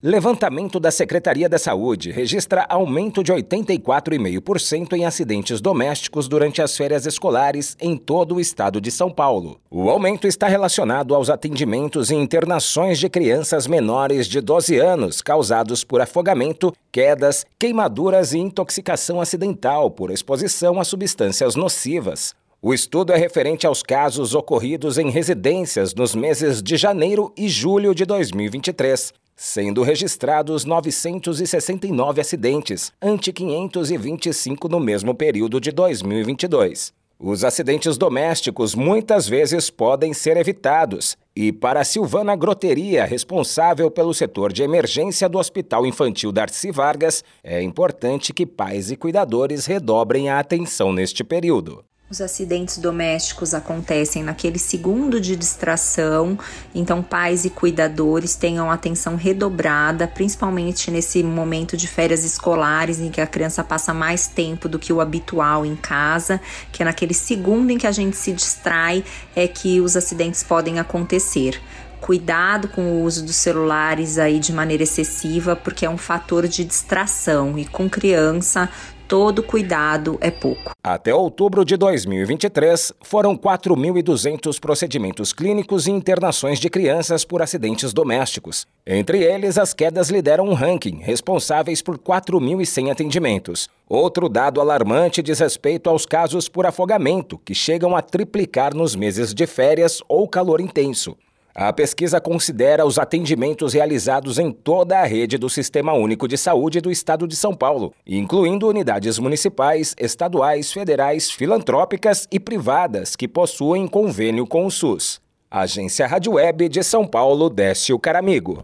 Levantamento da Secretaria da Saúde registra aumento de 84,5% em acidentes domésticos durante as férias escolares em todo o estado de São Paulo. O aumento está relacionado aos atendimentos e internações de crianças menores de 12 anos causados por afogamento, quedas, queimaduras e intoxicação acidental por exposição a substâncias nocivas. O estudo é referente aos casos ocorridos em residências nos meses de janeiro e julho de 2023 sendo registrados 969 acidentes, ante 525 no mesmo período de 2022. Os acidentes domésticos muitas vezes podem ser evitados, e para Silvana Groteria, responsável pelo setor de emergência do Hospital Infantil Darcy Vargas, é importante que pais e cuidadores redobrem a atenção neste período. Os acidentes domésticos acontecem naquele segundo de distração, então pais e cuidadores tenham atenção redobrada, principalmente nesse momento de férias escolares em que a criança passa mais tempo do que o habitual em casa, que é naquele segundo em que a gente se distrai é que os acidentes podem acontecer. Cuidado com o uso dos celulares aí de maneira excessiva, porque é um fator de distração. E com criança todo cuidado é pouco. Até outubro de 2023, foram 4.200 procedimentos clínicos e internações de crianças por acidentes domésticos. Entre eles, as quedas lideram um ranking, responsáveis por 4.100 atendimentos. Outro dado alarmante diz respeito aos casos por afogamento, que chegam a triplicar nos meses de férias ou calor intenso. A pesquisa considera os atendimentos realizados em toda a rede do Sistema Único de Saúde do Estado de São Paulo, incluindo unidades municipais, estaduais, federais, filantrópicas e privadas que possuem convênio com o SUS. Agência Rádio Web de São Paulo, Décio Caramigo.